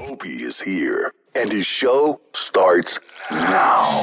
Opie is here, and his show starts now.